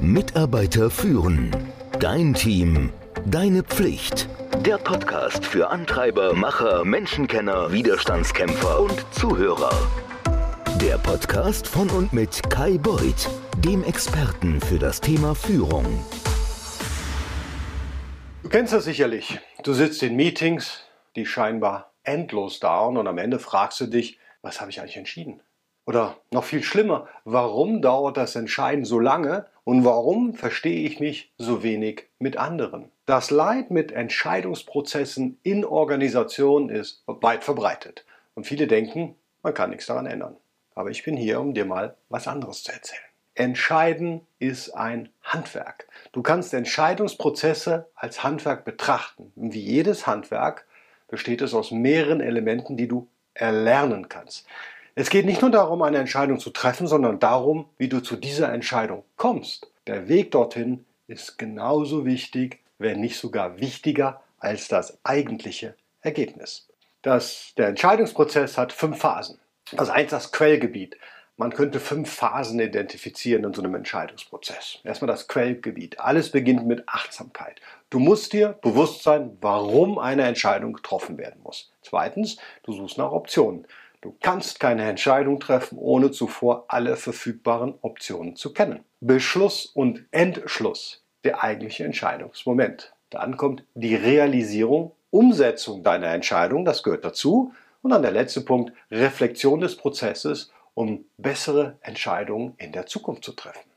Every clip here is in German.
Mitarbeiter führen. Dein Team. Deine Pflicht. Der Podcast für Antreiber, Macher, Menschenkenner, Widerstandskämpfer und Zuhörer. Der Podcast von und mit Kai Beuth, dem Experten für das Thema Führung. Du kennst das sicherlich. Du sitzt in Meetings, die scheinbar endlos dauern und am Ende fragst du dich, was habe ich eigentlich entschieden? Oder noch viel schlimmer, warum dauert das Entscheiden so lange und warum verstehe ich mich so wenig mit anderen? Das Leid mit Entscheidungsprozessen in Organisationen ist weit verbreitet und viele denken, man kann nichts daran ändern. Aber ich bin hier, um dir mal was anderes zu erzählen. Entscheiden ist ein Handwerk. Du kannst Entscheidungsprozesse als Handwerk betrachten. wie jedes Handwerk besteht es aus mehreren Elementen, die du erlernen kannst. Es geht nicht nur darum, eine Entscheidung zu treffen, sondern darum, wie du zu dieser Entscheidung kommst. Der Weg dorthin ist genauso wichtig, wenn nicht sogar wichtiger als das eigentliche Ergebnis. Das, der Entscheidungsprozess hat fünf Phasen. Also eins das Quellgebiet. Man könnte fünf Phasen identifizieren in so einem Entscheidungsprozess. Erstmal das Quellgebiet. Alles beginnt mit Achtsamkeit. Du musst dir bewusst sein, warum eine Entscheidung getroffen werden muss. Zweitens, du suchst nach Optionen. Du kannst keine Entscheidung treffen, ohne zuvor alle verfügbaren Optionen zu kennen. Beschluss und Entschluss, der eigentliche Entscheidungsmoment. Dann kommt die Realisierung, Umsetzung deiner Entscheidung, das gehört dazu. Und dann der letzte Punkt, Reflexion des Prozesses um bessere Entscheidungen in der Zukunft zu treffen.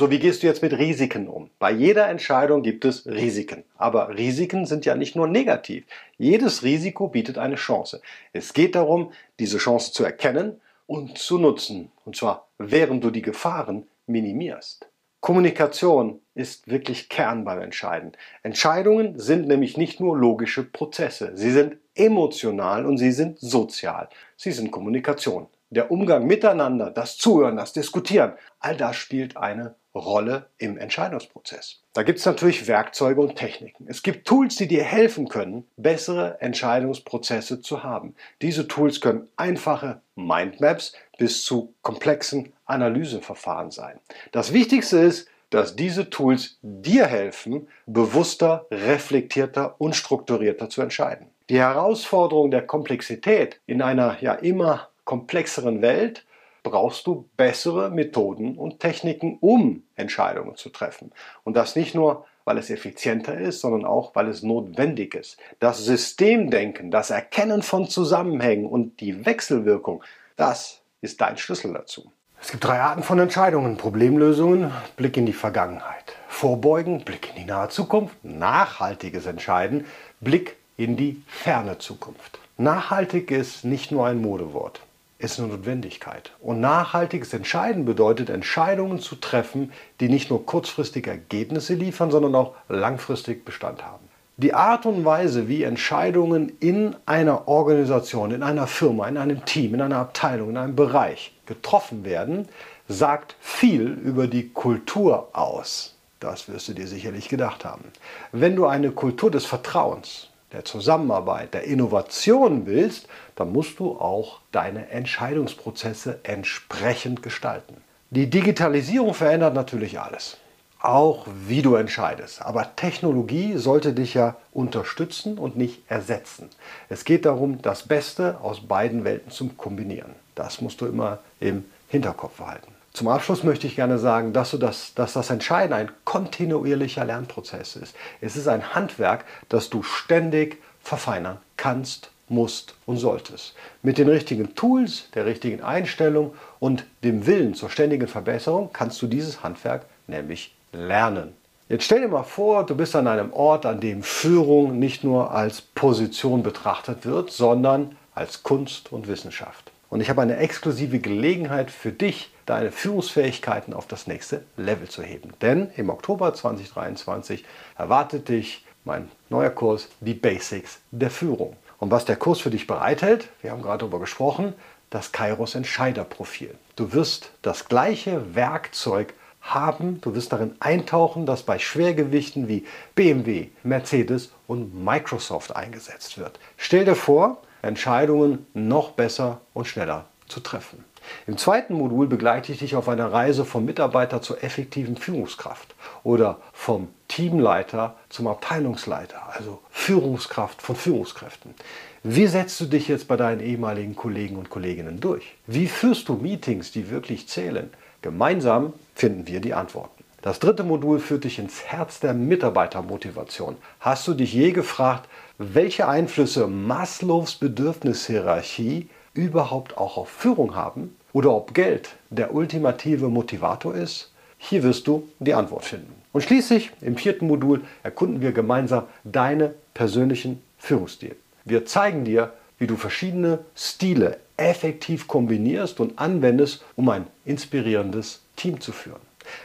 So, wie gehst du jetzt mit Risiken um? Bei jeder Entscheidung gibt es Risiken. Aber Risiken sind ja nicht nur negativ. Jedes Risiko bietet eine Chance. Es geht darum, diese Chance zu erkennen und zu nutzen. Und zwar während du die Gefahren minimierst. Kommunikation ist wirklich Kern beim Entscheiden. Entscheidungen sind nämlich nicht nur logische Prozesse. Sie sind emotional und sie sind sozial. Sie sind Kommunikation der Umgang miteinander, das Zuhören, das Diskutieren, all das spielt eine Rolle im Entscheidungsprozess. Da gibt es natürlich Werkzeuge und Techniken. Es gibt Tools, die dir helfen können, bessere Entscheidungsprozesse zu haben. Diese Tools können einfache Mindmaps bis zu komplexen Analyseverfahren sein. Das Wichtigste ist, dass diese Tools dir helfen, bewusster, reflektierter und strukturierter zu entscheiden. Die Herausforderung der Komplexität in einer ja immer komplexeren Welt brauchst du bessere Methoden und Techniken, um Entscheidungen zu treffen. Und das nicht nur, weil es effizienter ist, sondern auch, weil es notwendig ist. Das Systemdenken, das Erkennen von Zusammenhängen und die Wechselwirkung, das ist dein Schlüssel dazu. Es gibt drei Arten von Entscheidungen. Problemlösungen, Blick in die Vergangenheit. Vorbeugen, Blick in die nahe Zukunft. Nachhaltiges Entscheiden, Blick in die ferne Zukunft. Nachhaltig ist nicht nur ein Modewort ist eine Notwendigkeit. Und nachhaltiges Entscheiden bedeutet, Entscheidungen zu treffen, die nicht nur kurzfristig Ergebnisse liefern, sondern auch langfristig Bestand haben. Die Art und Weise, wie Entscheidungen in einer Organisation, in einer Firma, in einem Team, in einer Abteilung, in einem Bereich getroffen werden, sagt viel über die Kultur aus. Das wirst du dir sicherlich gedacht haben. Wenn du eine Kultur des Vertrauens, der Zusammenarbeit, der Innovation willst, dann musst du auch deine Entscheidungsprozesse entsprechend gestalten. Die Digitalisierung verändert natürlich alles, auch wie du entscheidest. Aber Technologie sollte dich ja unterstützen und nicht ersetzen. Es geht darum, das Beste aus beiden Welten zu kombinieren. Das musst du immer im Hinterkopf behalten. Zum Abschluss möchte ich gerne sagen, dass, das, dass das Entscheiden ein kontinuierlicher Lernprozess ist. Es ist ein Handwerk, das du ständig verfeinern kannst, musst und solltest. Mit den richtigen Tools, der richtigen Einstellung und dem Willen zur ständigen Verbesserung kannst du dieses Handwerk nämlich lernen. Jetzt stell dir mal vor, du bist an einem Ort, an dem Führung nicht nur als Position betrachtet wird, sondern als Kunst und Wissenschaft. Und ich habe eine exklusive Gelegenheit für dich, deine Führungsfähigkeiten auf das nächste Level zu heben. Denn im Oktober 2023 erwartet dich mein neuer Kurs, die Basics der Führung. Und was der Kurs für dich bereithält, wir haben gerade darüber gesprochen, das Kairos Entscheiderprofil. Du wirst das gleiche Werkzeug haben, du wirst darin eintauchen, das bei Schwergewichten wie BMW, Mercedes und Microsoft eingesetzt wird. Stell dir vor, Entscheidungen noch besser und schneller zu treffen. Im zweiten Modul begleite ich dich auf einer Reise vom Mitarbeiter zur effektiven Führungskraft oder vom Teamleiter zum Abteilungsleiter, also Führungskraft von Führungskräften. Wie setzt du dich jetzt bei deinen ehemaligen Kollegen und Kolleginnen durch? Wie führst du Meetings, die wirklich zählen? Gemeinsam finden wir die Antworten. Das dritte Modul führt dich ins Herz der Mitarbeitermotivation. Hast du dich je gefragt, welche Einflüsse Maslows Bedürfnishierarchie überhaupt auch auf Führung haben oder ob Geld der ultimative Motivator ist? Hier wirst du die Antwort finden. Und schließlich im vierten Modul erkunden wir gemeinsam deine persönlichen Führungsstil. Wir zeigen dir, wie du verschiedene Stile effektiv kombinierst und anwendest, um ein inspirierendes Team zu führen.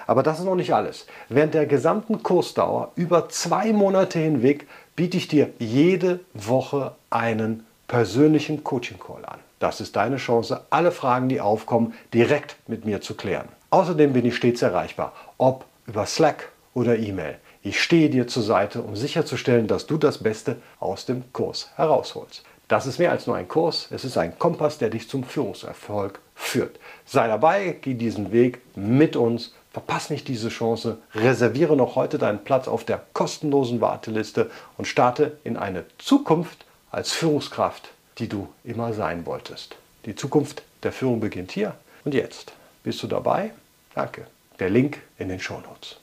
Aber das ist noch nicht alles. Während der gesamten Kursdauer über zwei Monate hinweg biete ich dir jede Woche einen persönlichen Coaching-Call an. Das ist deine Chance, alle Fragen, die aufkommen, direkt mit mir zu klären. Außerdem bin ich stets erreichbar, ob über Slack oder E-Mail. Ich stehe dir zur Seite, um sicherzustellen, dass du das Beste aus dem Kurs herausholst. Das ist mehr als nur ein Kurs, es ist ein Kompass, der dich zum Führungserfolg führt. Sei dabei, geh diesen Weg mit uns, verpass nicht diese Chance, reserviere noch heute deinen Platz auf der kostenlosen Warteliste und starte in eine Zukunft als Führungskraft, die du immer sein wolltest. Die Zukunft der Führung beginnt hier und jetzt. Bist du dabei? Danke. Der Link in den Shownotes.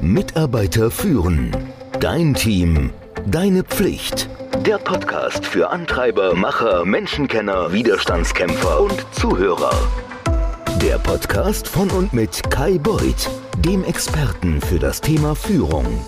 Mitarbeiter führen. Dein Team. Deine Pflicht. Der Podcast für Antreiber, Macher, Menschenkenner, Widerstandskämpfer und Zuhörer. Der Podcast von und mit Kai Beuth, dem Experten für das Thema Führung.